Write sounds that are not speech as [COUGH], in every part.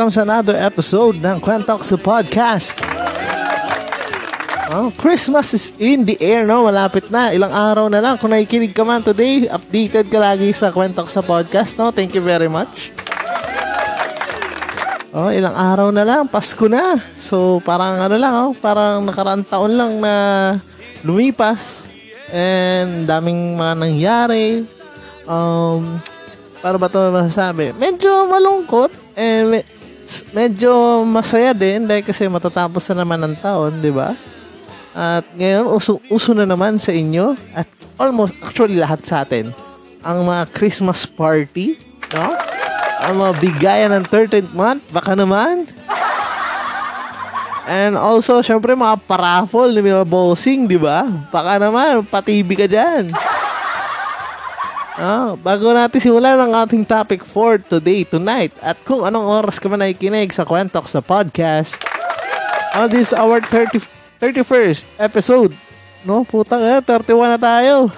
Welcome sa another episode ng Quentox Podcast. Oh, Christmas is in the air, no? Malapit na. Ilang araw na lang. Kung nakikinig ka man today, updated ka lagi sa Quentox sa Podcast, no? Thank you very much. Oh, ilang araw na lang. Pasko na. So, parang ano lang, oh? Parang nakaraang taon lang na lumipas. And daming mga nangyari. Um, para ba ito masasabi? Medyo malungkot and me- medyo masaya din dahil kasi matatapos na naman ang taon, di ba? At ngayon, uso, uso na naman sa inyo at almost, actually lahat sa atin, ang mga Christmas party, no? Ang mga bigayan ng 13th month, baka naman. And also, syempre, mga paraffle, mga bossing, di ba? Baka naman, patibi ka dyan. Ah, bago natin simulan ang ating topic for today, tonight, at kung anong oras ka man nakikinig sa Kwentok sa podcast, on this is our 30, 31st episode. No, putang eh, 31 na tayo.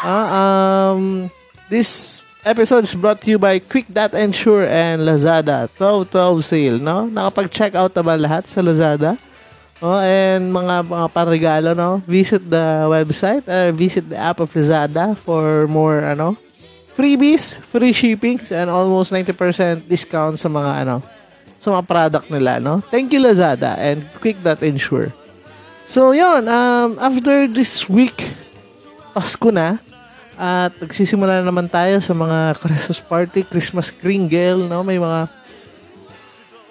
Ah, um, this episode is brought to you by Quick.Ensure and Lazada. 12-12 sale, no? Nakapag-check out na ba lahat sa Lazada? Oh, and mga mga panregalo, no? Visit the website or visit the app of Lazada for more, ano, freebies, free shippings, and almost 90% discount sa mga, ano, sa mga product nila, no? Thank you, Lazada and Quick.Insure. So, yon um, after this week, Pasko na, at nagsisimula na naman tayo sa mga Christmas party, Christmas kringle, no? May mga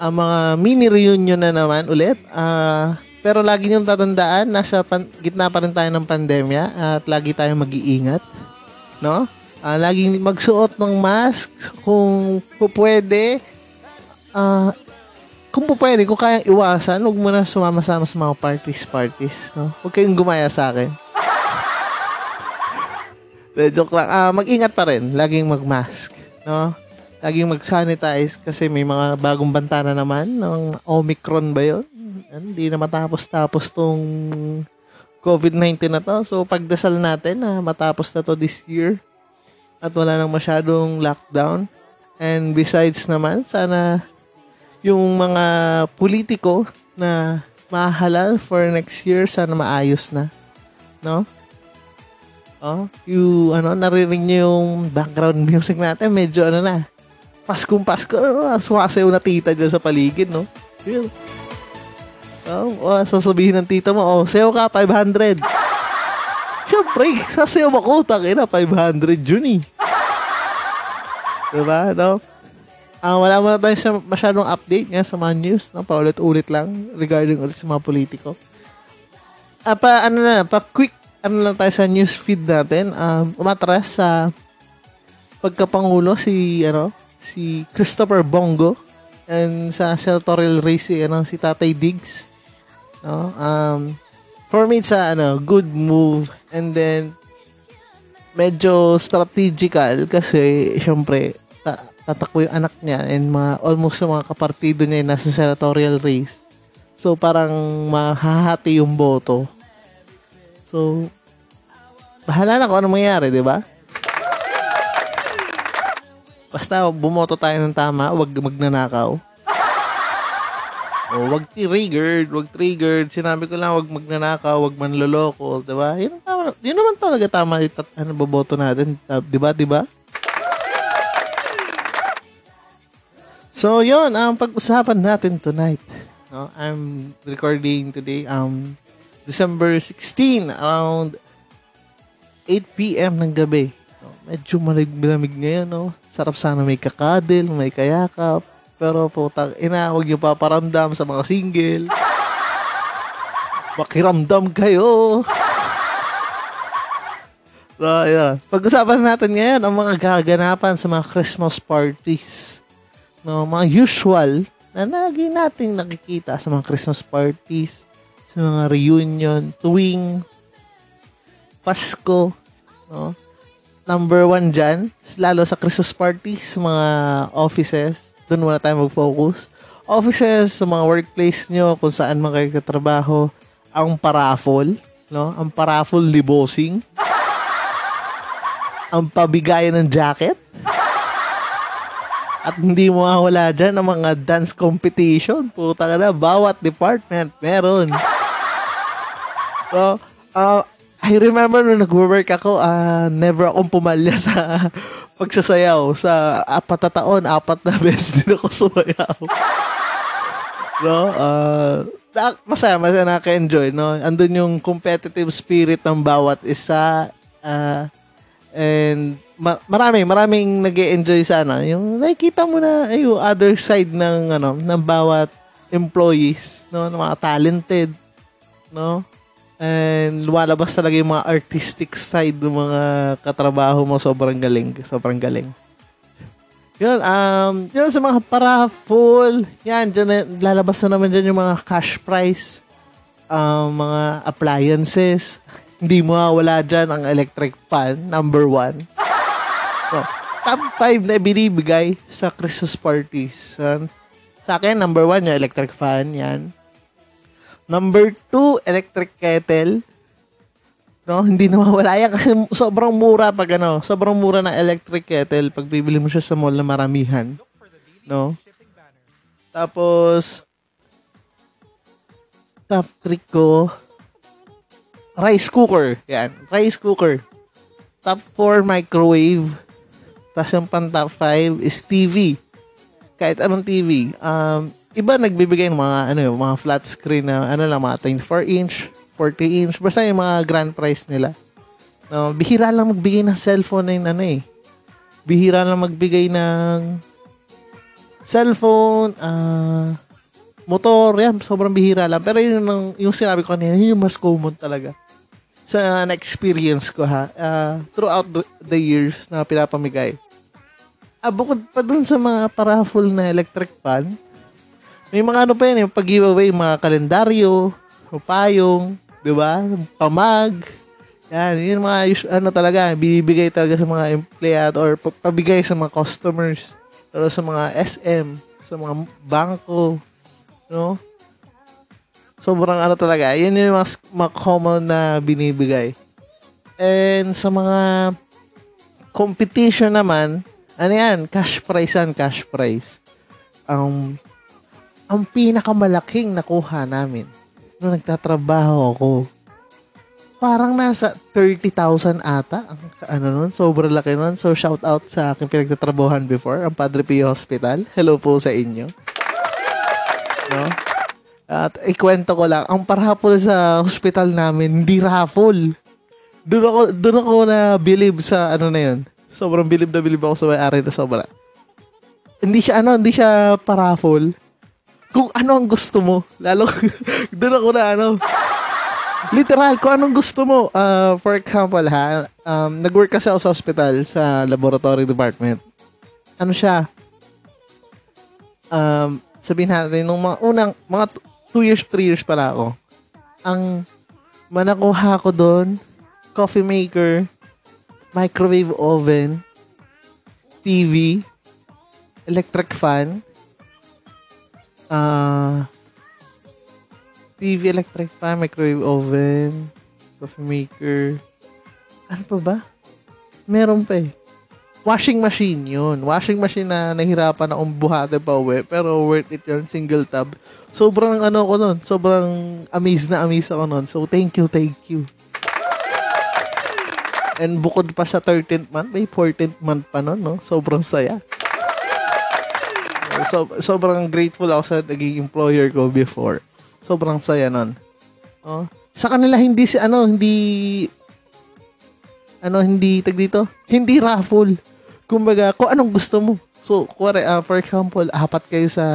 ang mga mini reunion na naman ulit. Ah, pero lagi niyong tatandaan, nasa pan- gitna pa rin tayo ng pandemya at lagi tayong mag-iingat. No? Ah, laging magsuot ng mask kung pu- pwede. Ah, kung po pwede, kung kayang iwasan, huwag mo na sumama-sama sa mga parties, parties. No? Huwag kayong gumaya sa akin. [LAUGHS] De, joke lang. Ah, mag-ingat pa rin. Laging mag-mask. No? Laging mag-sanitize kasi may mga bagong banta na naman ng Omicron ba yun? Hindi na matapos-tapos tong COVID-19 na to. So, pagdasal natin na matapos na to this year at wala nang masyadong lockdown. And besides naman, sana yung mga politiko na mahalal for next year, sana maayos na. No? Oh, yung ano, narinig niyo yung background [LAUGHS] music natin, medyo ano na, Paskong Pasko, ano, sumasayaw na tita dyan sa paligid, no? Yun. Oh, oh, sasabihin ng tita mo, oh, sayaw ka, 500. Siyempre, sasayaw ako, takina, 500 yun eh. Diba, no? Ah, wala mo na tayo siya masyadong update nga sa mga news, no? Paulit-ulit lang regarding ulit sa mga politiko. Ah, pa, ano na, pa quick, ano lang tayo sa news feed natin. Um, umatras sa pagkapangulo si, ano, si Christopher Bongo and sa senatorial race si ano si Tatay Diggs no? Um for me it's a ano good move and then medyo strategical kasi syempre ta- tatakbo yung anak niya and mga almost sa mga kapartido niya yung nasa senatorial race. So parang mahahati yung boto. So bahala na kung ano mangyari di ba Basta bumoto tayo ng tama, wag magnanakaw. O wag triggered, wag triggered. Sinabi ko lang wag magnanakaw, wag manloloko, 'di ba? Yun, tama, yun naman talaga tama itat ano boboto natin, 'di ba? 'Di ba? So, yun, ang pag-usapan natin tonight. No, I'm recording today um December 16 around 8 p.m. ng gabi. Medyo malamig-lamig ngayon, no? Sarap sana may kakadil, may kayakap. pero putang ina, huwag niyo paparamdam sa mga single. Makiramdam kayo. So, yun. Pag-usapan natin ngayon ang mga gaganapan sa mga Christmas parties. No, mga usual na lagi nating nakikita sa mga Christmas parties, sa mga reunion, tuwing Pasko, no? Number one dyan, lalo sa Christmas parties, mga offices, doon muna tayo mag-focus. Offices, sa mga workplace nyo, kung saan man kayo katrabaho, ang paraffol, no? Ang paraffol libosing. ang pabigayan ng jacket. At hindi mo mawala dyan ang mga dance competition. Puta ka na, bawat department meron. So, uh, I remember nung nag-work ako, uh, never akong pumalya sa [LAUGHS] pagsasayaw. Sa apat na taon, apat na [LAUGHS] beses din ako sumayaw. no? Uh, masaya, masaya nakaka-enjoy. No? Andun yung competitive spirit ng bawat isa. Uh, and ma- marami, maraming nag enjoy sa ano. Yung nakikita mo na ay, yung other side ng, ano, ng bawat employees. No? Ng mga talented. No? And lumalabas talaga yung mga artistic side ng mga katrabaho mo. Sobrang galing. Sobrang galing. Yun, um, yun sa mga paraffol, yan, dyan, lalabas na naman dyan yung mga cash prize, um, mga appliances. [LAUGHS] Hindi mo wala dyan ang electric fan, number one. So, top 5 na binibigay sa Christmas parties. Yan. Sa akin, number one yung electric fan, yan. Number two, electric kettle. No, hindi na mawala yan kasi sobrang mura pag ano, sobrang mura ng electric kettle pag bibili mo siya sa mall na maramihan. No? Tapos top 3 ko rice cooker. Yan, rice cooker. Top 4 microwave. Tapos yung pan top 5 is TV. Kahit anong TV. Um, iba nagbibigay ng mga ano yung mga flat screen na ano lang mga 24 inch, 40 inch, basta yung mga grand prize nila. No, bihira lang magbigay ng cellphone na yung ano eh. Bihira lang magbigay ng cellphone, ah motor, yan, sobrang bihira lang. Pero yun ang, yung sinabi ko kanina, yun yung mas common talaga. Sa na-experience ko ha, ah, throughout the, the years na pinapamigay. Ah, bukod pa dun sa mga paraffol na electric fan, may mga ano pa yan, yung pag-giveaway, mga kalendaryo, payong, di ba? Pamag. Yan, yun mga, ano talaga, binibigay talaga sa mga empleyado or pa- pabigay sa mga customers. Pero sa mga SM, sa mga bangko, no? Sobrang ano talaga, yan yung mga, mga common na binibigay. And sa mga competition naman, ano yan, cash prize yan, cash prize. Ang ang pinakamalaking nakuha namin nung nagtatrabaho ako, parang nasa 30,000 ata. Ang ano nun, sobrang laki nun. So, shout out sa aking pinagtatrabahan before, ang Padre Pio Hospital. Hello po sa inyo. No? At ikwento ko lang, ang parapol sa hospital namin, hindi raffle. Doon ako, doon ako na believe sa ano na yun. Sobrang believe na believe ako sa may-ari na sobra. Hindi siya ano, hindi siya paraffle. Kung ano ang gusto mo. Lalo, [LAUGHS] doon ako na ano. Literal, kung anong gusto mo. Uh, for example ha, um, nag-work kasi ako sa hospital, sa laboratory department. Ano siya? Um, sabihin natin, nung mga unang, mga 2 years, 3 years pala ako, ang manakuha ko doon, coffee maker, microwave oven, TV, electric fan, ah, TV, electric fan, microwave oven, coffee maker, ano pa ba? Meron pa eh. Washing machine yun. Washing machine na nahirapan akong buhati pa uwi. Pero worth it yun. Single tab. Sobrang ano ko nun. Sobrang amazed na amazed ako nun. So, thank you, thank you. And bukod pa sa 13th month, may 14th month pa nun, no? Sobrang saya. So, sobrang grateful ako sa naging employer ko before. Sobrang saya nun. Oh. Sa kanila, hindi si, ano, hindi, ano, hindi, tag dito, hindi raffle. Kumbaga, kung anong gusto mo. So, kuwari, ah, for example, apat kayo sa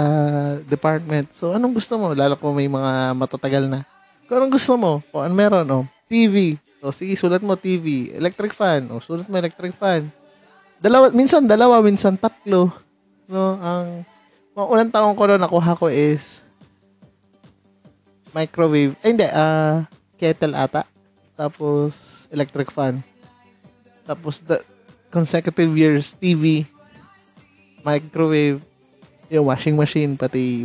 department. So, anong gusto mo? Lalo kung may mga matatagal na. Kung anong gusto mo? Kung ano meron, oh. TV. O, sige, sulat mo TV. Electric fan. O, sulat mo electric fan. Dalawa, minsan dalawa, minsan tatlo. No, ang mga unang taong ko na nakuha ko is microwave. Ay, hindi. ah kettle ata. Tapos, electric fan. Tapos, the consecutive years, TV, microwave, yung washing machine, pati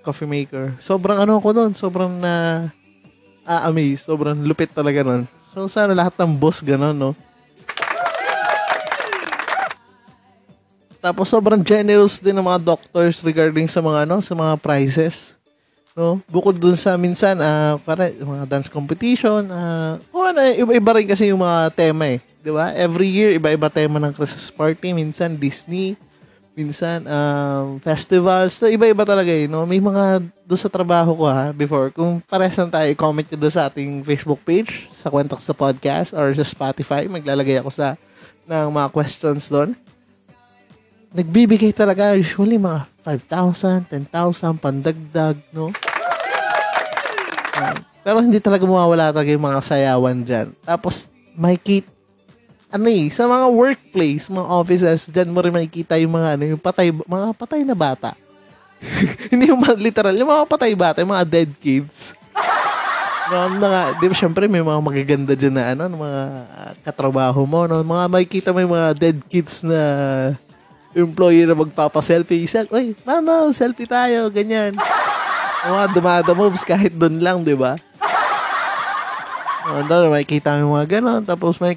coffee maker. Sobrang ano ko nun. Sobrang na a-amaze. Sobrang lupit talaga nun. So, sana lahat ng boss ganun, no? Tapos sobrang generous din ng mga doctors regarding sa mga ano, sa mga prices. No? Bukod dun sa minsan ah para mga dance competition, ah uh, ano, iba-iba rin kasi yung mga tema eh, 'di ba? Every year iba-iba tema ng Christmas party, minsan Disney, minsan um, festivals, so, iba-iba talaga eh, no? May mga do sa trabaho ko ha, before, kung pares lang tayo, comment nyo doon sa ating Facebook page, sa Kwentok sa Podcast, or sa Spotify, maglalagay ako sa ng mga questions doon nagbibigay talaga usually mga 5,000, 10,000 pandagdag, no? Uh, pero hindi talaga mawawala talaga yung mga sayawan dyan. Tapos, may kit, ano eh, sa mga workplace, mga offices, dyan mo rin makikita yung mga, ano, yung patay, mga patay na bata. [LAUGHS] hindi yung literal, yung mga patay bata, yung mga dead kids. No, na nga, di ba, syempre, may mga magaganda dyan na, ano, mga katrabaho mo, no? Mga makikita mo yung mga dead kids na employee na magpapa-selfie. Sel Uy, mama, selfie tayo, ganyan. Mga dumada moves kahit doon lang, di ba? Uh, doon, makikita mo mga ganon. Tapos may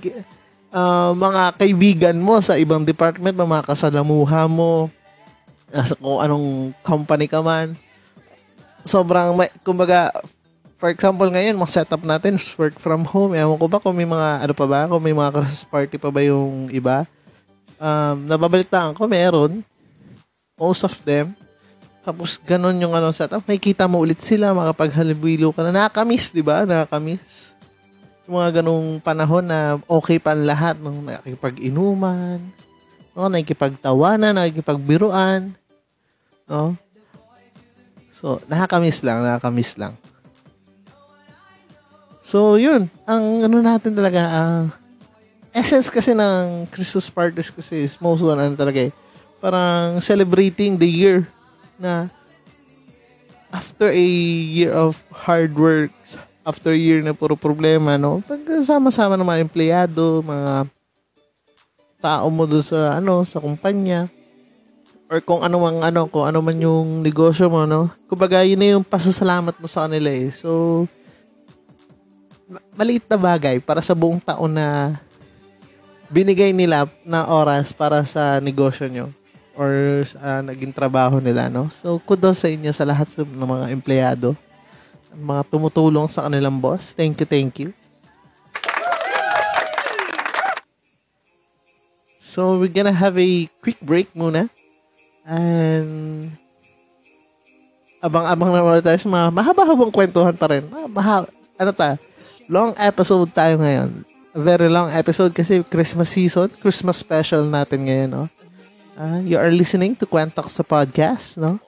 uh, mga kaibigan mo sa ibang department, mga kasalamuha mo, nasa kung anong company ka man. Sobrang, may, kumbaga, for example ngayon, mga setup natin work from home. Ewan ko ba kung may mga, ano pa ba, kung may mga Christmas party pa ba yung iba um, nababalitaan ko, meron. Most of them. Tapos, ganun yung ano setup. May kita mo ulit sila, makapaghalibilo ka na. Nakakamiss, di ba? Nakakamiss. Yung mga ganung panahon na okay pa lahat. Nung nakikipag-inuman, no? nakikipagtawanan, nakikipagbiruan. No? So, nakakamiss lang, nakakamiss lang. So, yun. Ang ano natin talaga, ah, uh, essence kasi ng Christmas parties kasi is most one ano talaga eh. Parang celebrating the year na after a year of hard work, after a year na puro problema, no? Pagkasama-sama ng mga empleyado, mga tao mo doon sa ano, sa kumpanya, or kung ano man ano, kung ano man yung negosyo mo, no? Kumbaga, yun na yung pasasalamat mo sa kanila eh. So, maliit na bagay para sa buong taon na binigay nila na oras para sa negosyo nyo or sa naging trabaho nila, no? So, kudos sa inyo sa lahat ng mga empleyado, mga tumutulong sa kanilang boss. Thank you, thank you. So, we're gonna have a quick break muna. And, abang-abang naman tayo sa mga mahaba-habang kwentuhan pa rin. Ah, maha, ano ta, long episode tayo ngayon very long episode kasi Christmas season, Christmas special natin ngayon, no? Uh, you are listening to Quantox the podcast, no?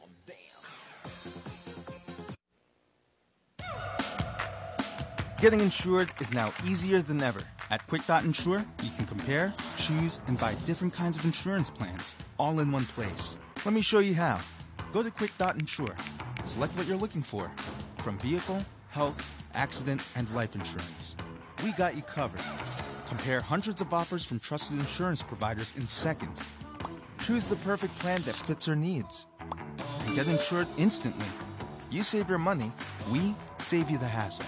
Getting insured is now easier than ever. At Quick.insure, you can compare, choose, and buy different kinds of insurance plans all in one place. Let me show you how. Go to Quick.insure. Select what you're looking for from vehicle, health, accident, and life insurance we got you covered. Compare hundreds of offers from trusted insurance providers in seconds. Choose the perfect plan that fits your needs. And get insured instantly. You save your money, we save you the hassle.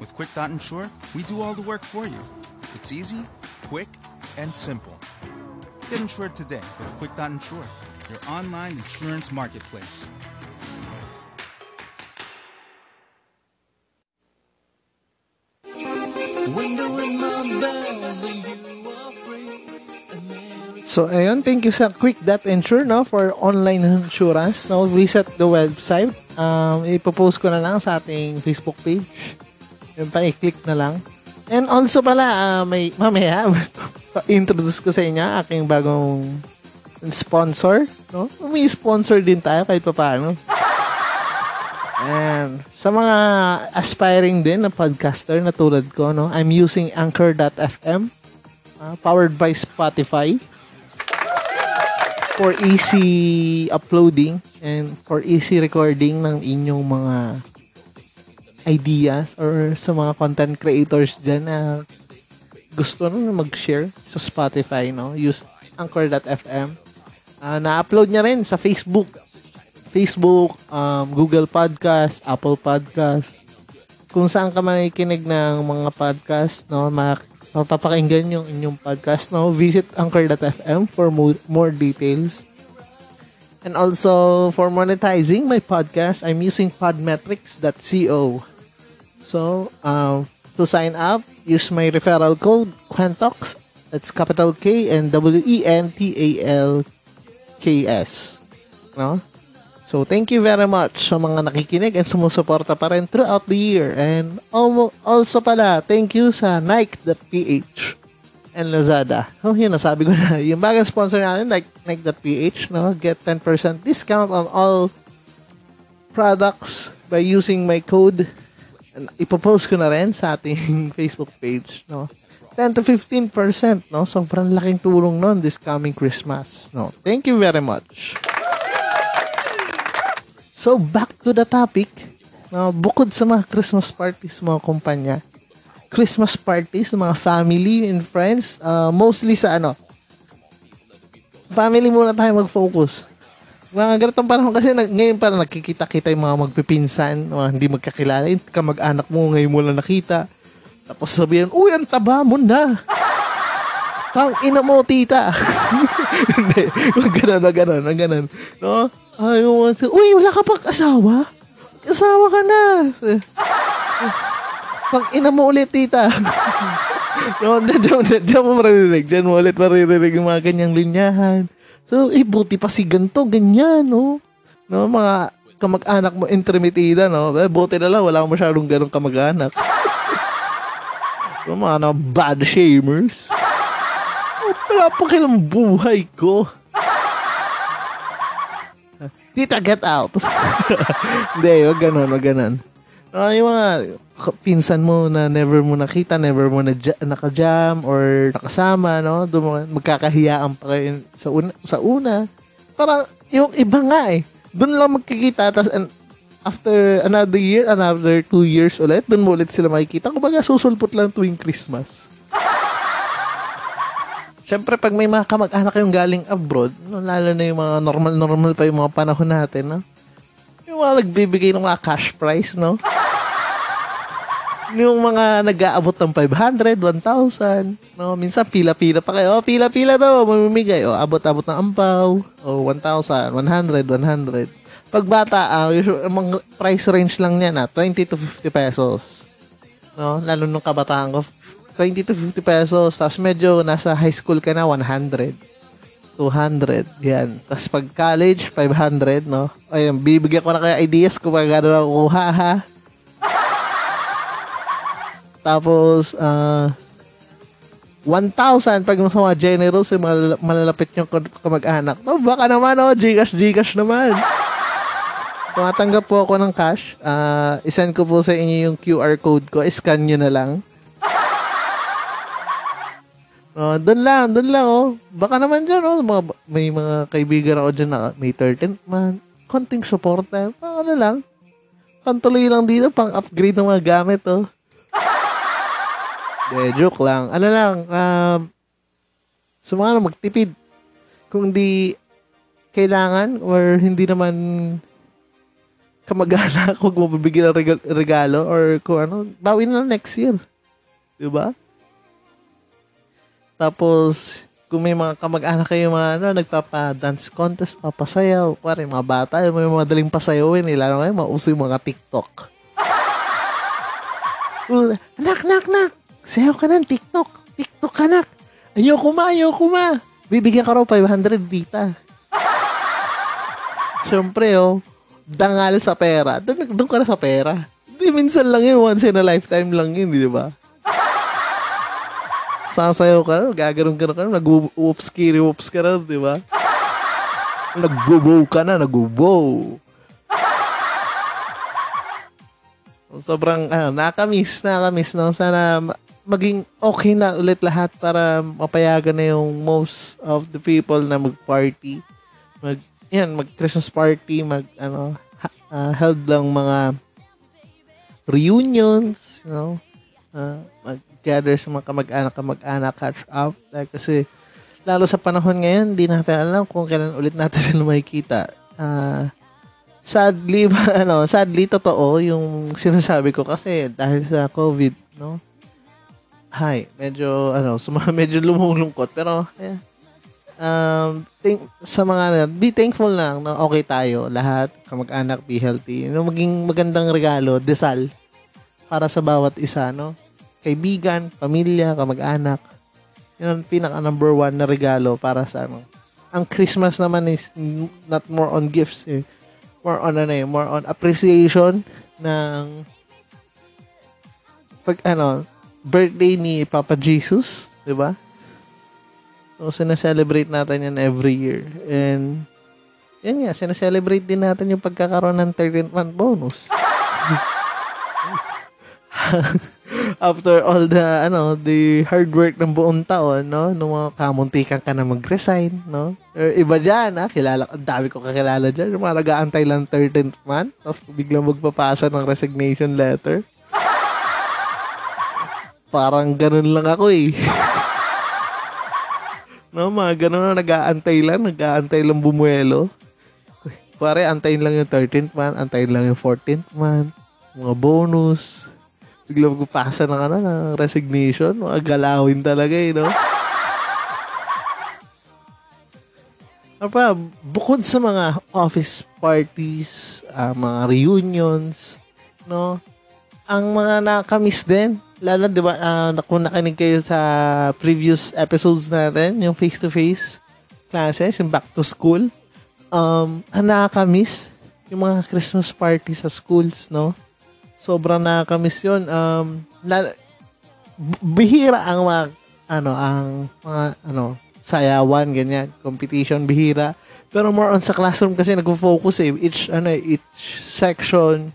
With Quick.insure, we do all the work for you. It's easy, quick, and simple. Get insured today with Quick.insure, your online insurance marketplace. So, ayun, thank you sa Quick That Insure, no, for online insurance. No, visit the website. Um, ipopost ko na lang sa ating Facebook page. Yung pa, i-click na lang. And also pala, uh, may, mamaya, [LAUGHS] introduce ko sa inyo aking bagong sponsor, no? May sponsor din tayo kahit pa paano. And sa mga aspiring din na podcaster na tulad ko, no? I'm using Anchor.fm uh, powered by Spotify for easy uploading and for easy recording ng inyong mga ideas or sa mga content creators dyan na gusto nyo mag-share sa Spotify, no? Use Anchor.fm. Uh, na-upload niya rin sa Facebook. Facebook, um, Google Podcast, Apple Podcast. Kung saan ka makikinig ng mga podcast, no? Ma- mapapakinggan yung inyong podcast, no? Visit Anchor.fm for more, more details. And also, for monetizing my podcast, I'm using podmetrics.co. So, um, to sign up, use my referral code, Quentox. That's capital K and W-E-N-T-A-L-K-S. No? So, thank you very much sa mga nakikinig and sumusuporta pa rin throughout the year. And also pala, thank you sa Nike.ph and Lazada. Oh, yun, nasabi ko na. Yung bagong sponsor natin, like Nike.ph, no? Get 10% discount on all products by using my code. And ipopost ko na rin sa ating [LAUGHS] Facebook page, no? 10 to 15%, no? Sobrang laking tulong nun this coming Christmas, no? Thank you very much. So, back to the topic. No, bukod sa mga Christmas parties, mga kumpanya, Christmas parties, mga family and friends, uh, mostly sa ano, family muna tayo mag-focus. Mga ganitong panahon kasi nag, ngayon para nagkikita-kita yung mga magpipinsan, mga hindi magkakilala, yung kamag-anak mo ngayon mo lang nakita. Tapos sabihin, uy, ang taba mo na. Tang ina mo, tita. [LAUGHS] Hindi. Wag ganun, wag ganun, wag ganun. No? Ay, uy, wala ka pang asawa? Asawa ka na. Pag ina mo ulit, tita. [LAUGHS] no, diyan, mo maririnig. Diyan mo ulit maririnig yung mga ganyang linyahan. So, eh, buti pa si ganito, ganyan, no? No, mga kamag-anak mo, intermitida, no? Eh, buti na lang, wala akong masyadong ganong kamag-anak. [LAUGHS] Yung mga na bad shamers. Wala pa kailang buhay ko. Tita, get out. [LAUGHS] Hindi, wag ganun, wag ganun. Ah, yung mga pinsan mo na never mo nakita, never mo na nakajam or nakasama, no? Doon magkakahiyaan pa kayo sa una, sa una. Parang yung iba nga eh. Doon lang magkikita tapos and after another year, another two years ulit, doon mo ulit sila makikita. Kumbaga, susulpot lang tuwing Christmas. Siyempre, pag may mga kamag-anak kayong galing abroad, no, lalo na yung mga normal-normal pa yung mga panahon natin, no? Yung mga nagbibigay ng mga cash price, no? [LAUGHS] Yung mga nag-aabot ng 500, 1,000, no? Minsan, pila-pila pa kayo. Oh, pila-pila daw, mamimigay. O, abot-abot ng ampaw. O, 1,000, 100, 100. Pag bata, ah, usually, price range lang niya na 20 to 50 pesos. No? Lalo nung kabataan ko, 20 to 50 pesos. Tapos medyo nasa high school ka na, 100. 200. Yan. Tapos pag college, 500, no? Ayun, bibigyan ko na kayo ideas kung magkano na kukuha, ha? [LAUGHS] Tapos, ah, 1,000 pag mga generous, yung mga malalapit yung kamag-anak. No, baka naman, oh, Gcash, Gcash naman. Tumatanggap po ako ng cash. Ah, isend ko po sa inyo yung QR code ko. Scan nyo na lang. Oh, doon lang, doon lang, oh. Baka naman dyan, oh. Mga, may mga kaibigan ako dyan na may 13th man. Konting support na. Ah, ano lang. Pantuloy lang dito, pang upgrade ng mga gamit, oh. De, joke lang. Ano lang, um, sa mga na magtipid, kung di kailangan or hindi naman kamag-anak, [LAUGHS] huwag ng rega- regalo or kung ano, bawin na next year. Diba? Tapos, kung may mga kamag-anak kayo mga ano, nagpapa-dance contest, papasayaw, pare, mga bata, may mga madaling pasayawin, lalo ngayon, mauso yung mga TikTok. Uh, nak, nak, nak, sayaw ka ng TikTok. TikTok ka, nak. Ayoko ma, ayoko ma. Bibigyan ka raw 500 dita. Siyempre, oh, dangal sa pera. Doon, doon ka na sa pera. Hindi, minsan lang yun. Once in a lifetime lang yun, di ba? Sasayaw ka na, gaganon ka na nag-whoops, kiri-whoops ka na, di ba? Nagbo-bow ka na, nagbo-bow. Sobrang, ano, nakamiss, nakamiss, no? Sana ma- maging okay na ulit lahat para mapayagan na yung most of the people na mag-party. Mag, yan, mag-Christmas party, mag, ano, ha- ah, held lang mga reunions, you know, uh, mag-gather sa mga kamag-anak, kamag-anak, catch up. Dahil kasi, lalo sa panahon ngayon, di natin alam kung kailan ulit natin [LAUGHS] sila makikita. Ah, sadly, [LAUGHS] ano, sadly, totoo yung sinasabi ko kasi dahil sa COVID, no? Hi, medyo, ano, [LAUGHS] suma, medyo lumulungkot, pero, eh, um, think, sa mga, ano, be thankful lang na okay tayo, lahat, kamag-anak, be healthy. Yung maging magandang regalo, desal, para sa bawat isa, no? Kaibigan, pamilya, kamag-anak. Yun ang pinaka number one na regalo para sa ano. Ang Christmas naman is not more on gifts eh. More on ano eh, more on appreciation ng pag ano, birthday ni Papa Jesus, 'di ba? So, sineselebrate natin yan every year. And, yan nga, sineselebrate din natin yung pagkakaroon ng 13th month bonus. [LAUGHS] [LAUGHS] after all the ano the hard work ng buong taon no? Nung mga kamuntikan ka na mag-resign no? Or iba diyan ah kilala ang dami ko kakilala diyan yung mga nag-aantay lang 13th month tapos biglang magpapasa ng resignation letter. [LAUGHS] Parang ganun lang ako eh. [LAUGHS] No mga ganun na nag-aantay lang nag-aantay lang bumuelo. Pare, antayin lang yung 13th month, antayin lang yung 14th month, mga bonus, bigla magpapasa ng ano, ng resignation. Mga galawin talaga eh, no? Ano pa, bukod sa mga office parties, ah, mga reunions, no? Ang mga nakamiss din, lalo, di ba, ah, kung nakinig kayo sa previous episodes natin, yung face-to-face classes, yung back to school, um, ang nakakamiss, yung mga Christmas party sa schools, no? Sobrang nakakamiss yun. Um, lal- b- bihira ang mga, ano, ang mga, ano, sayawan, ganyan, competition, bihira. Pero more on sa classroom kasi nag-focus eh. Each, ano, each section,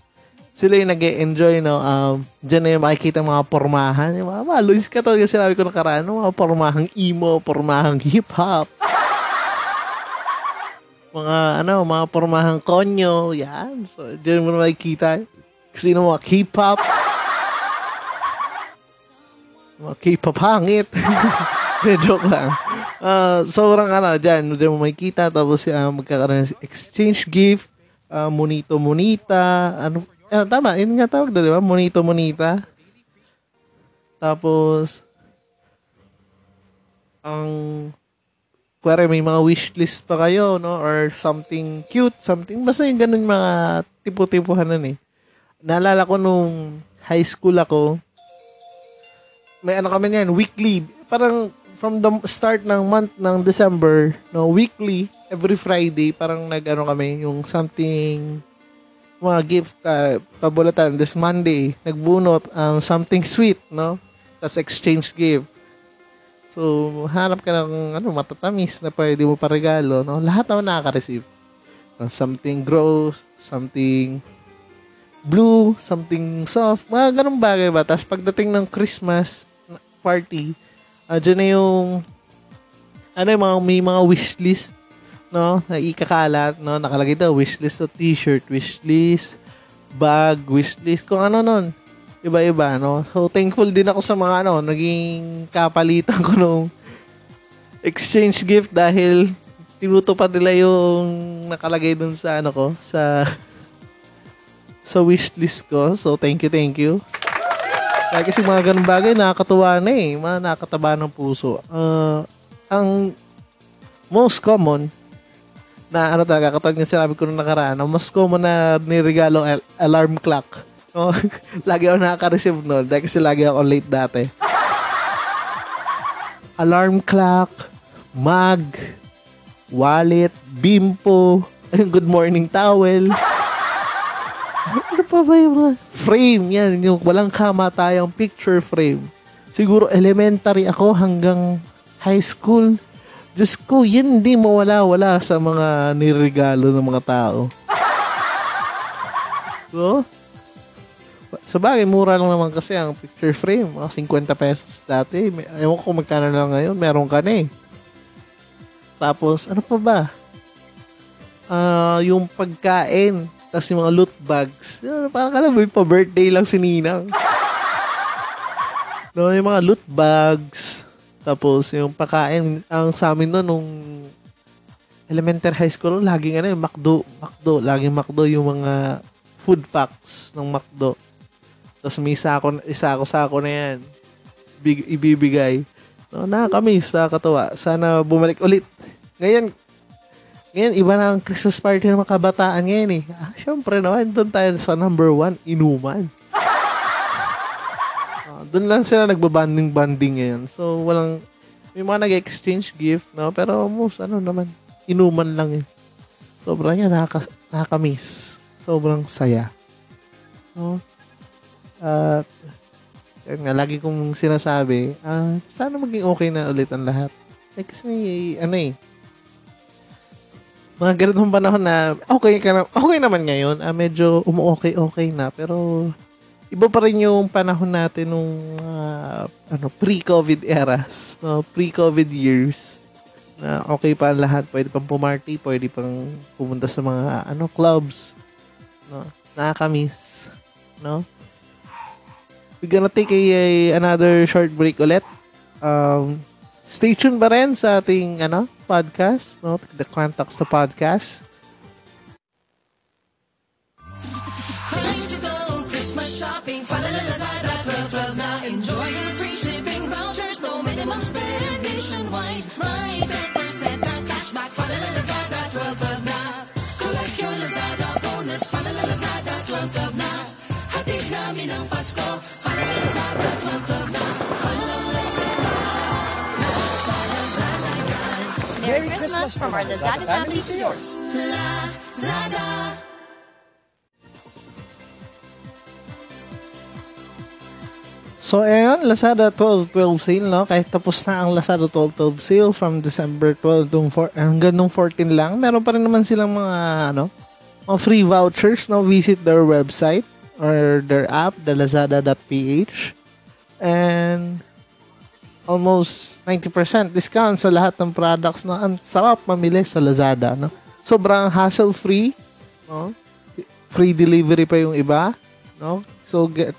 sila yung nag enjoy no? Um, Diyan na yung makikita mga pormahan. Yung mga, Luis, katulad yung sinabi ko nakaraan, no? mga pormahang emo, pormahang hip-hop. [LAUGHS] mga, ano, mga pormahang konyo, yan. So, diyan mo na makikita. Sino mga K-pop? Mga K-pop hangit. [LAUGHS] Joke lang. Uh, sobrang ano, dyan, dyan mo makikita. Tapos uh, magkakaroon ng exchange gift. Uh, monito monita. Ano, uh, tama, yun nga tawag doon, di ba? Monito monita. Tapos, ang kuwari may mga wishlist pa kayo, no? Or something cute, something, basta yung ganun mga tipo-tipuhan nun eh naalala ko nung high school ako, may ano kami niyan, weekly. Parang from the start ng month ng December, no, weekly, every Friday, parang nag-ano kami, yung something, mga gift, uh, pabulatan, this Monday, nagbunot, um, something sweet, no? Tapos exchange gift. So, hanap ka ng ano, matatamis na pwede mo paregalo, no? Lahat naman nakaka-receive. Something gross, something blue, something soft, mga ganun bagay ba. Tapos pagdating ng Christmas party, uh, dyan na yung, ano yung mga, may mga wish list, no, na ikakalat, no, nakalagay daw, wish list of t-shirt, wish list, bag, wish list, kung ano nun. Iba-iba, no. So, thankful din ako sa mga, ano, naging kapalitan ko nung exchange gift dahil tinutupad nila yung nakalagay dun sa, ano ko, sa sa wishlist ko. So, thank you, thank you. Kaya kasi mga ganun bagay, nakakatuwa na eh. Mga nakataba ng puso. Uh, ang most common na ano talaga, katulad nga sinabi ko nung nakaraan, ang most common na niregalo al- alarm clock. No? [LAUGHS] lagi ako nakaka-receive nun dahil kasi lagi ako late dati. alarm clock, mug, wallet, bimpo, [LAUGHS] good morning towel. Pa ba yung frame yan? Yung walang kamatayang picture frame. Siguro elementary ako hanggang high school. Diyos ko, yan hindi mawala-wala sa mga niregalo ng mga tao. [LAUGHS] So, sa bagay, mura lang naman kasi ang picture frame. Mga 50 pesos dati. Ewan ko magkano lang ngayon. Meron ka na eh. Tapos, ano pa ba? Ah, yung pagkain. Tapos yung mga loot bags. Parang alam mo, pa-birthday lang si Ninang. No, yung mga loot bags. Tapos yung pagkain. Ang sa amin noon, nung elementary high school, laging ano yung McDo. McDo. Laging McDo yung mga food packs ng McDo. Tapos may sako, isako-sako na yan. Big, ibibigay. No, nakakamiss, nakakatawa. Sana bumalik ulit. Ngayon, ngayon, iba na ang Christmas party ng mga kabataan ngayon eh. Ah, Siyempre naman, doon tayo sa number one, inuman. [LAUGHS] Ah, doon lang sila nagbabanding-banding ngayon. So, walang, may mga nag-exchange gift, no? Pero most, ano naman, inuman lang eh. Sobrang yan, nakaka, nakakamiss. Sobrang saya. No? At, yun nga, lagi kong sinasabi, ah, sana maging okay na ulit ang lahat. Eh, kasi, ano eh, mga ganitong panahon na okay ka na, okay naman ngayon, ah, medyo umu-okay-okay na, pero iba pa rin yung panahon natin nung ah, ano, pre-COVID eras, no? pre-COVID years na okay pa ang lahat, pwede pang pumarty, pwede pang pumunta sa mga ano clubs, no? Nakakamiss, no? We're gonna take a, a- another short break ulit. Um, stay tuned ba rin sa ating ano, podcast, no? The Quantox the podcast. From our Lazada family to yours. Lazada. So, ayan, Lazada 12-12 sale, no? Kahit tapos na ang Lazada 12-12 sale from December 12 to for, hanggang nung 14 lang, meron pa rin naman silang mga, ano, mga free vouchers, no? Visit their website or their app, the lazada.ph. And almost 90% discount sa lahat ng products na ang sarap mamili sa Lazada, no? Sobrang hassle-free, no? Free delivery pa yung iba, no? So, get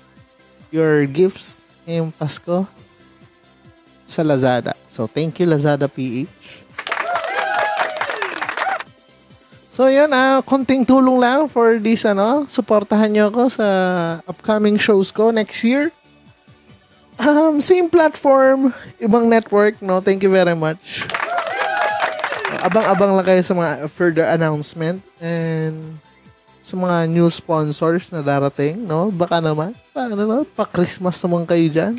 your gifts ngayong Pasko sa Lazada. So, thank you, Lazada PH. So, yun, ah, konting tulong lang for this, ano, supportahan nyo ako sa upcoming shows ko next year. Um, same platform, ibang network, no? Thank you very much. Abang-abang lang kayo sa mga further announcement and sa mga new sponsors na darating, no? Baka naman, ano, no? pa-Christmas naman kayo dyan.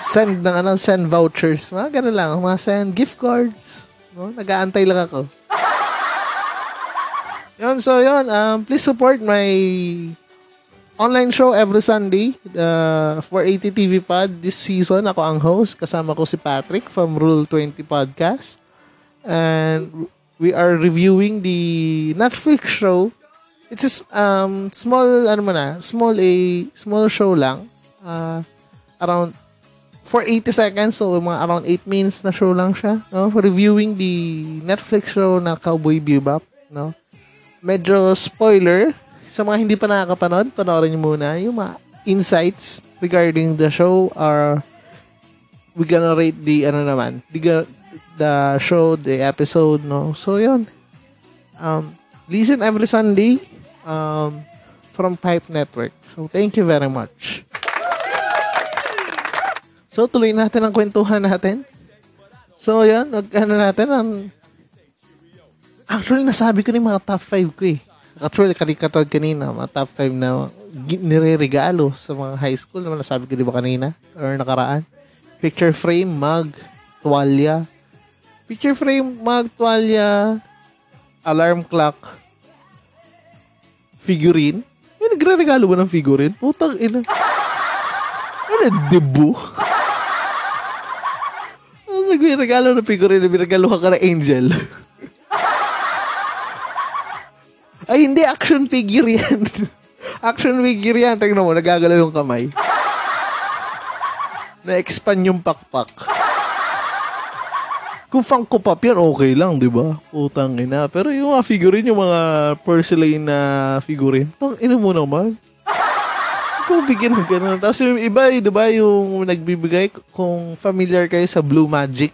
Send ng ano, send vouchers. Mga ganun lang. Mga send gift cards. No? Nag-aantay lang ako. Yun, so yun. Um, please support my online show every Sunday uh, for 80 TV Pod. This season, ako ang host. Kasama ko si Patrick from Rule 20 Podcast. And we are reviewing the Netflix show. It's a s- um, small, ano mo na, small a, small show lang. Uh, around, for 80 seconds, so mga around 8 minutes na show lang siya. No? For reviewing the Netflix show na Cowboy Bebop. No? Medyo spoiler. Sa mga hindi pa nakakapanood, panoorin niyo muna yung mga insights regarding the show are we gonna rate the ano naman, the, the show, the episode, no? So, yun. Um, listen every Sunday um, from Pipe Network. So, thank you very much. So, tuloy natin ang kwentuhan natin. So, yan. Nag, ano natin, ang... Actually, nasabi ko na yung mga top 5 ko eh. Actually, kalikatod kanina, mga top 5 na nire-regalo sa mga high school. Naman nasabi ko, di ba kanina? Or nakaraan? Picture frame, mug, tuwalya. Picture frame, mug, tuwalya, alarm clock, figurine. May nagre-regalo ba ng figurine? Putang ina. Ano, debu? Ano, may regalo na figurine na binagalo ka ng angel. Ay, hindi. Action figure yan. [LAUGHS] action figure yan. Tingnan mo, nagagalaw yung kamay. Na-expand yung pakpak. Kung Funko Pop yan, okay lang, di ba? Utang ina. Pero yung mga figurine, yung mga porcelain na figurine, tang ina mo naman. Kung bigyan ng ganun. Tapos yung iba, eh, di ba, yung nagbibigay, kung familiar kayo sa Blue Magic,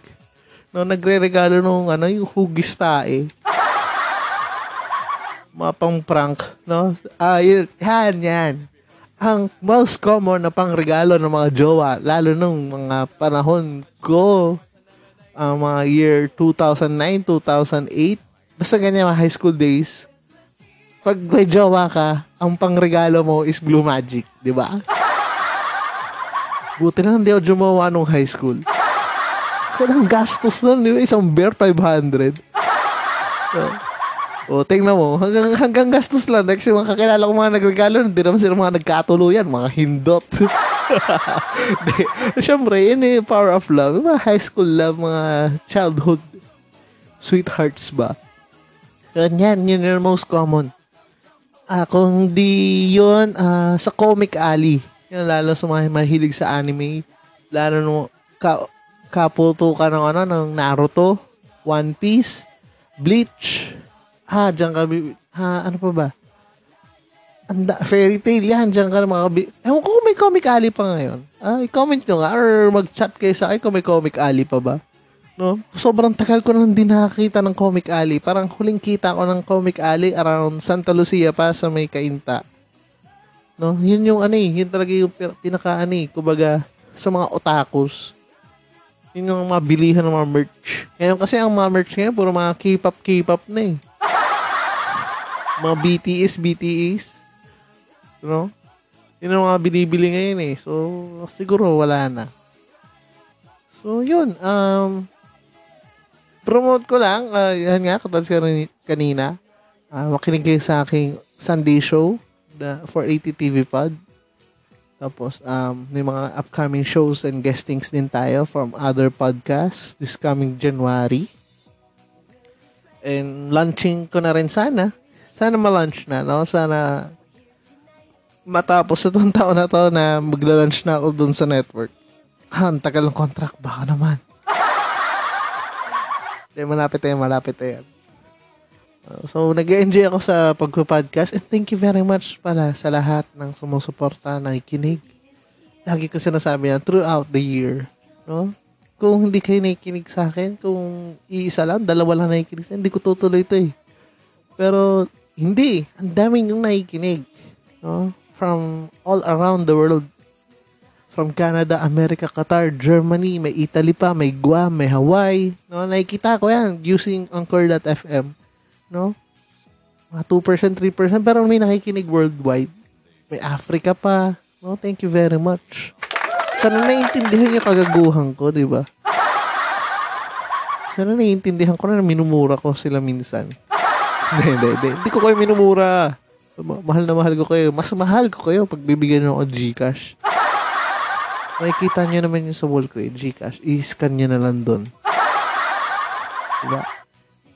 no, nagre-regalo nung, ano, yung hugis tae. Mga pang prank, no? Ah, yun, yan, yan. Ang most common na pang regalo ng mga jowa, lalo nung mga panahon ko, ang mga year 2009, 2008, basta ganyan mga high school days, pag may jowa ka, ang pangregalo mo is Blue Magic, di ba? Buti na hindi ako jumawa nung high school. Kasi ang gastos nun, di ba? Isang bear, 500. [LAUGHS] O, tingnan mo. Hanggang, hanggang gastos lang. Next, yung mga kakilala ko mga nagregalo, hindi naman sila mga nagkatuluyan, mga hindot. [LAUGHS] Siyempre, yun eh, power of love. Mga high school love, mga childhood sweethearts ba? Yun yan, yun yung most common. Ah, kung di yun, ah, sa Comic Alley. Yan, lalo sa mga mahilig sa anime. Lalo nung ka, kaputo ka ng, ano, ng Naruto, One Piece, Bleach. Ha, dyan ka, ha, ano pa ba? Anda, fairy tale yan, dyan ka na mga bi- Ewan ko kung may Comic Alley pa ngayon. Ah, i-comment nyo nga, or mag-chat kayo sa akin kung may Comic Alley pa ba. No? Sobrang tagal ko nang din nakakita ng Comic Alley. Parang huling kita ko ng Comic Alley around Santa Lucia pa sa may kainta. No? Yun yung ano eh, yun talaga yung pinaka ano eh, kumbaga sa mga otakus. Yun yung mga bilihan ng mga merch. Ngayon kasi ang mga merch ngayon, puro mga K-pop, K-pop na eh. Mga BTS, BTS. No? Yun ang mga binibili ngayon eh. So, siguro wala na. So, yun. Um, promote ko lang. Uh, yan nga, katulad rin kanina. Uh, makinig kayo sa aking Sunday show the, for 80 TV Pod. Tapos, um, may mga upcoming shows and guestings din tayo from other podcasts this coming January. And launching ko na rin sana. Sana ma-launch na, no? Sana matapos itong [LAUGHS] taon na to na magla-launch na ako dun sa network. Ha, ang tagal ng contract. Baka naman. [LAUGHS] Hindi, malapit na yan, malapit na yan. Uh, so, nag-enjoy ako sa pagpo-podcast and thank you very much pala sa lahat ng sumusuporta, nakikinig. Lagi ko sinasabi yan throughout the year. No? Kung hindi kayo nakikinig sa akin, kung iisa lang, dalawa lang nakikinig sa akin, hindi ko tutuloy ito eh. Pero, hindi. Ang daming yung nakikinig. No? From all around the world. From Canada, America, Qatar, Germany, may Italy pa, may Guam, may Hawaii. No? Nakikita ko yan using Anchor.fm. No? Mga 2%, 3%, pero may nakikinig worldwide. May Africa pa. No? Thank you very much. Sana naiintindihan yung kagaguhan ko, di ba? Sana naiintindihan ko na minumura ko sila minsan. Hindi, hindi, hindi. Hindi ko kayo minumura. Ma- mahal na mahal ko kayo. Mas mahal ko kayo pag bibigyan nyo ako Gcash. Makikita nyo naman yung sa wall ko eh, Gcash. I-scan nyo na lang doon. Diba?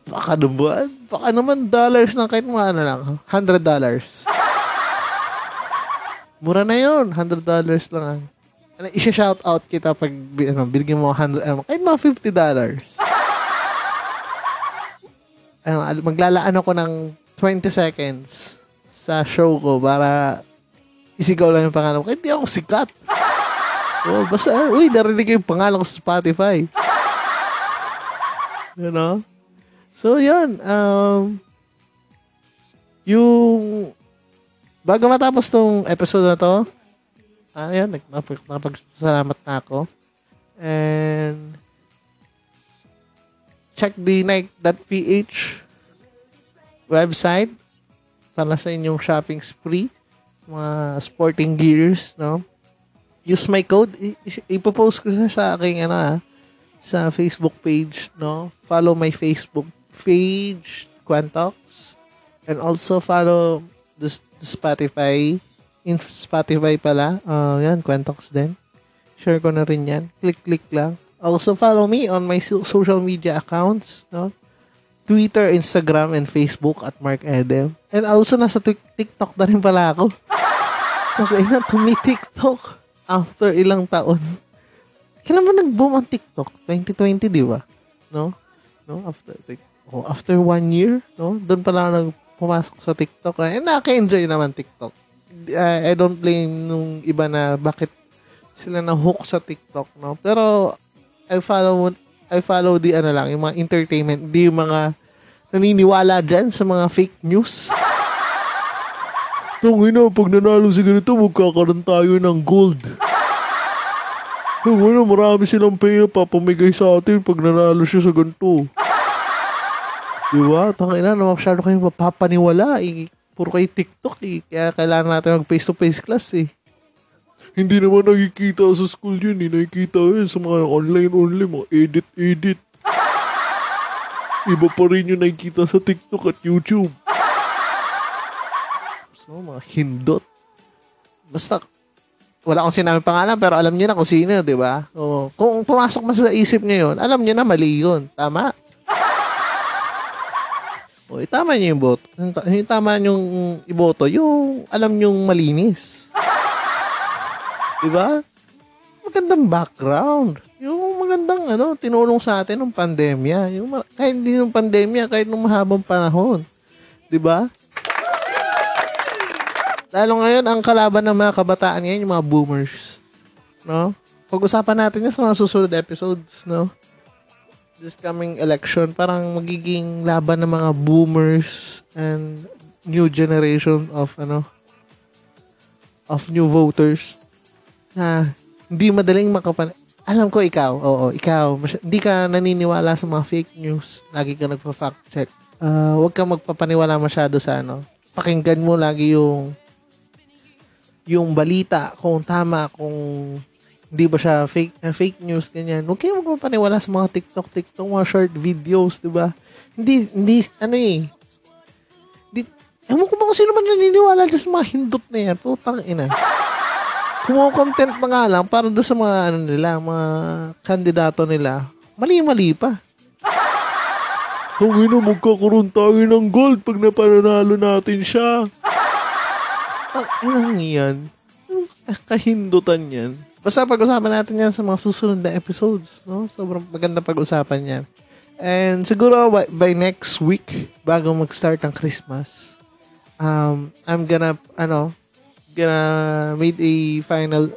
Baka naman, baka naman dollars na kahit mga ano lang. $100 dollars. Mura na yun. $100 dollars lang. Ano, isa-shout out kita pag ano, binigyan mo 100, ano, kahit mga $50 dollars. Ano, al- maglalaan ako ng 20 seconds sa show ko para isigaw lang yung pangalan ko. Kahit di ako sikat. [LAUGHS] Oh, basta, uy, narinig yung pangalan ko sa Spotify. You know? So, yun. Um, yung, bago matapos tong episode na to, ah, yan, nag- napag- napagsalamat na ako. And, check the night.ph website para sa inyong shopping spree. Mga sporting gears, no? Use my code. Ipopost ko sa aking, ano ah, sa Facebook page, no? Follow my Facebook page, Quantox. And also follow the, the Spotify. In Spotify pala. Uh, yan, Quantox din. Share ko na rin yan. Click-click lang. Also follow me on my so- social media accounts, no? Twitter, Instagram, and Facebook at Mark Edem. And also, nasa tik- TikTok na rin pala ako. [LAUGHS] Okay na, tumi-TikTok after ilang taon. Kailan ba nag-boom ang TikTok? 2020, di ba? No? No? After, like, oh, after one year, no? Doon pala nag pumasok sa TikTok. Eh, naka-enjoy naman TikTok. I, I don't blame nung iba na bakit sila na-hook sa TikTok, no? Pero, I follow I follow the ano lang, yung mga entertainment, di yung mga naniniwala dyan sa mga fake news. [LAUGHS] Tungin na, pag nanalo si ganito, magkakaroon tayo ng gold. Yung ano, marami silang pera papamigay sa atin pag nanalo siya sa ganito. Di ba? Tangin na, na masyado kayong mapapaniwala. Eh. Puro kayo TikTok eh. Kaya kailangan natin mag face-to-face class eh. Hindi naman nakikita sa school yun eh. Nakikita yun sa mga online-only, mga edit-edit. Iba pa rin yung nakikita sa TikTok at YouTube. So, mga hindot. Basta, wala akong sinabi pangalan, pero alam niyo na kung sino, di ba? So, kung pumasok na sa isip niyo yun, alam niyo na mali yun. Tama? O, itama niyo yung boto. Yung, ta- yung tama yung iboto, yung alam niyong malinis. Di ba? Magandang background. Yung magandang ano, tinulong sa atin ng pandemya. Yung, kahit hindi ng pandemya, kahit nung mahabang panahon. Di ba? Lalo ngayon, ang kalaban ng mga kabataan ngayon, yung mga boomers. No? Pag-usapan natin yan sa mga susunod episodes, no? This coming election, parang magiging laban ng mga boomers and new generation of, ano, of new voters na hindi madaling makapan... Alam ko ikaw, oo, ikaw, masy- hindi ka naniniwala sa mga fake news. Lagi ka nagpa-fact check. Ah, huwag ka magpapaniwala masyado sa ano. Pakinggan mo lagi yung yung balita kung tama, kung hindi ba siya fake uh, fake news ganyan. Huwag kayong magpapaniwala sa mga TikTok, TikTok, mga short videos, 'di ba? Hindi hindi ano eh. Di, ewan ko ba kung sino man naniniwala sa mga hindot na yan. Putang ina. Kumo-content pa nga lang para doon sa mga ano nila, mga kandidato nila. Mali-mali pa. Tungin na, magkakaroon tayo ng gold pag napananalo natin siya. Ang inang yan. Kahindutan yan. Basta pag-usapan natin yan sa mga susunod na episodes. No? Sobrang maganda pag-usapan yan. And siguro by, by next week, bago mag-start ang Christmas, um, I'm gonna, ano, gonna make a final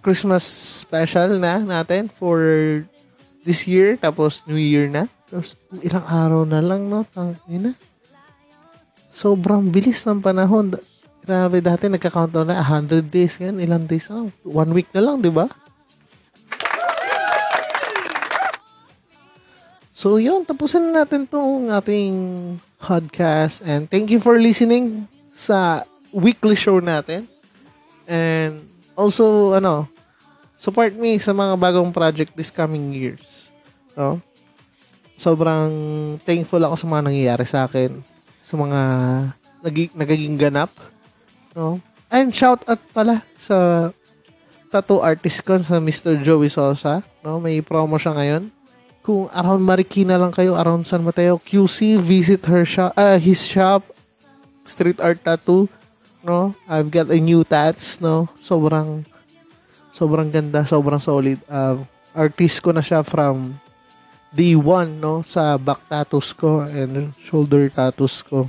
Christmas special na natin for this year, tapos New Year na. Tapos ilang araw na lang, no? Tang, yun. Sobrang bilis ng panahon. Grabe, dati nagka-countdown na 100 days. Ngayon, ilang days na lang? One week na lang, di ba? So, yun. Tapusin na natin tong ating podcast. And thank you for listening sa weekly show natin. And also, ano, support me sa mga bagong project this coming years. No? Sobrang thankful ako sa mga nangyayari sa akin. Sa mga nagi, nagiging ganap. No? And shout out pala sa tattoo artist ko sa Mr. Joey Sosa. No? May promo siya ngayon. Kung around Marikina lang kayo, around San Mateo, QC, visit her shop, ah, his shop, Street Art Tattoo. No? I've got a new tats, no? Sobrang sobrang ganda, sobrang solid. Uh, artist ko na siya from day one, no? Sa back tattoos ko and shoulder tattoos ko.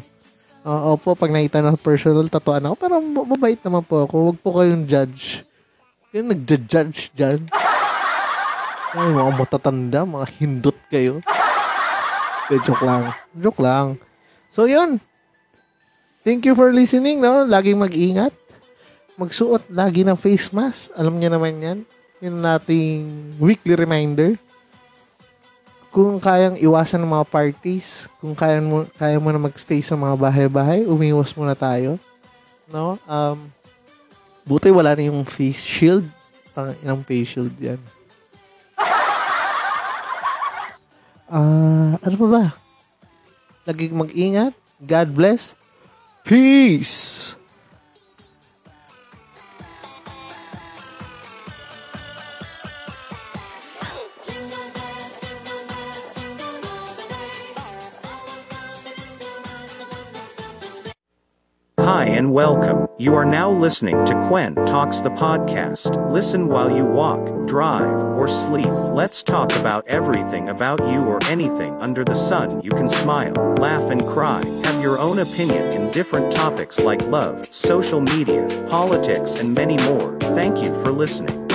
Oo po, pag nakita na personal, tatuan ako. Pero mabait naman po ako. Huwag po kayong judge. Yung nagja-judge dyan. [LAUGHS] Ay, mga matatanda, mga hindot kayo. De, joke lang. Joke lang. So, yun. Thank you for listening, no? Laging mag-ingat. Magsuot lagi ng face mask. Alam niyo naman yan. Yun ang ating weekly reminder. Kung kayang iwasan ng mga parties, kung kaya mo, kaya mo na magstay sa mga bahay-bahay, umiwas muna tayo. No? Um, buti wala na yung face shield. Pang inang face shield yan. Ah, ano pa ba? Lagi mag-ingat. God bless. Peace. Hi and welcome. You are now listening to Quen Talks the podcast. Listen while you walk, drive, or sleep. Let's talk about everything about you or anything under the sun. You can smile, laugh, and cry your own opinion in different topics like love, social media, politics and many more. Thank you for listening.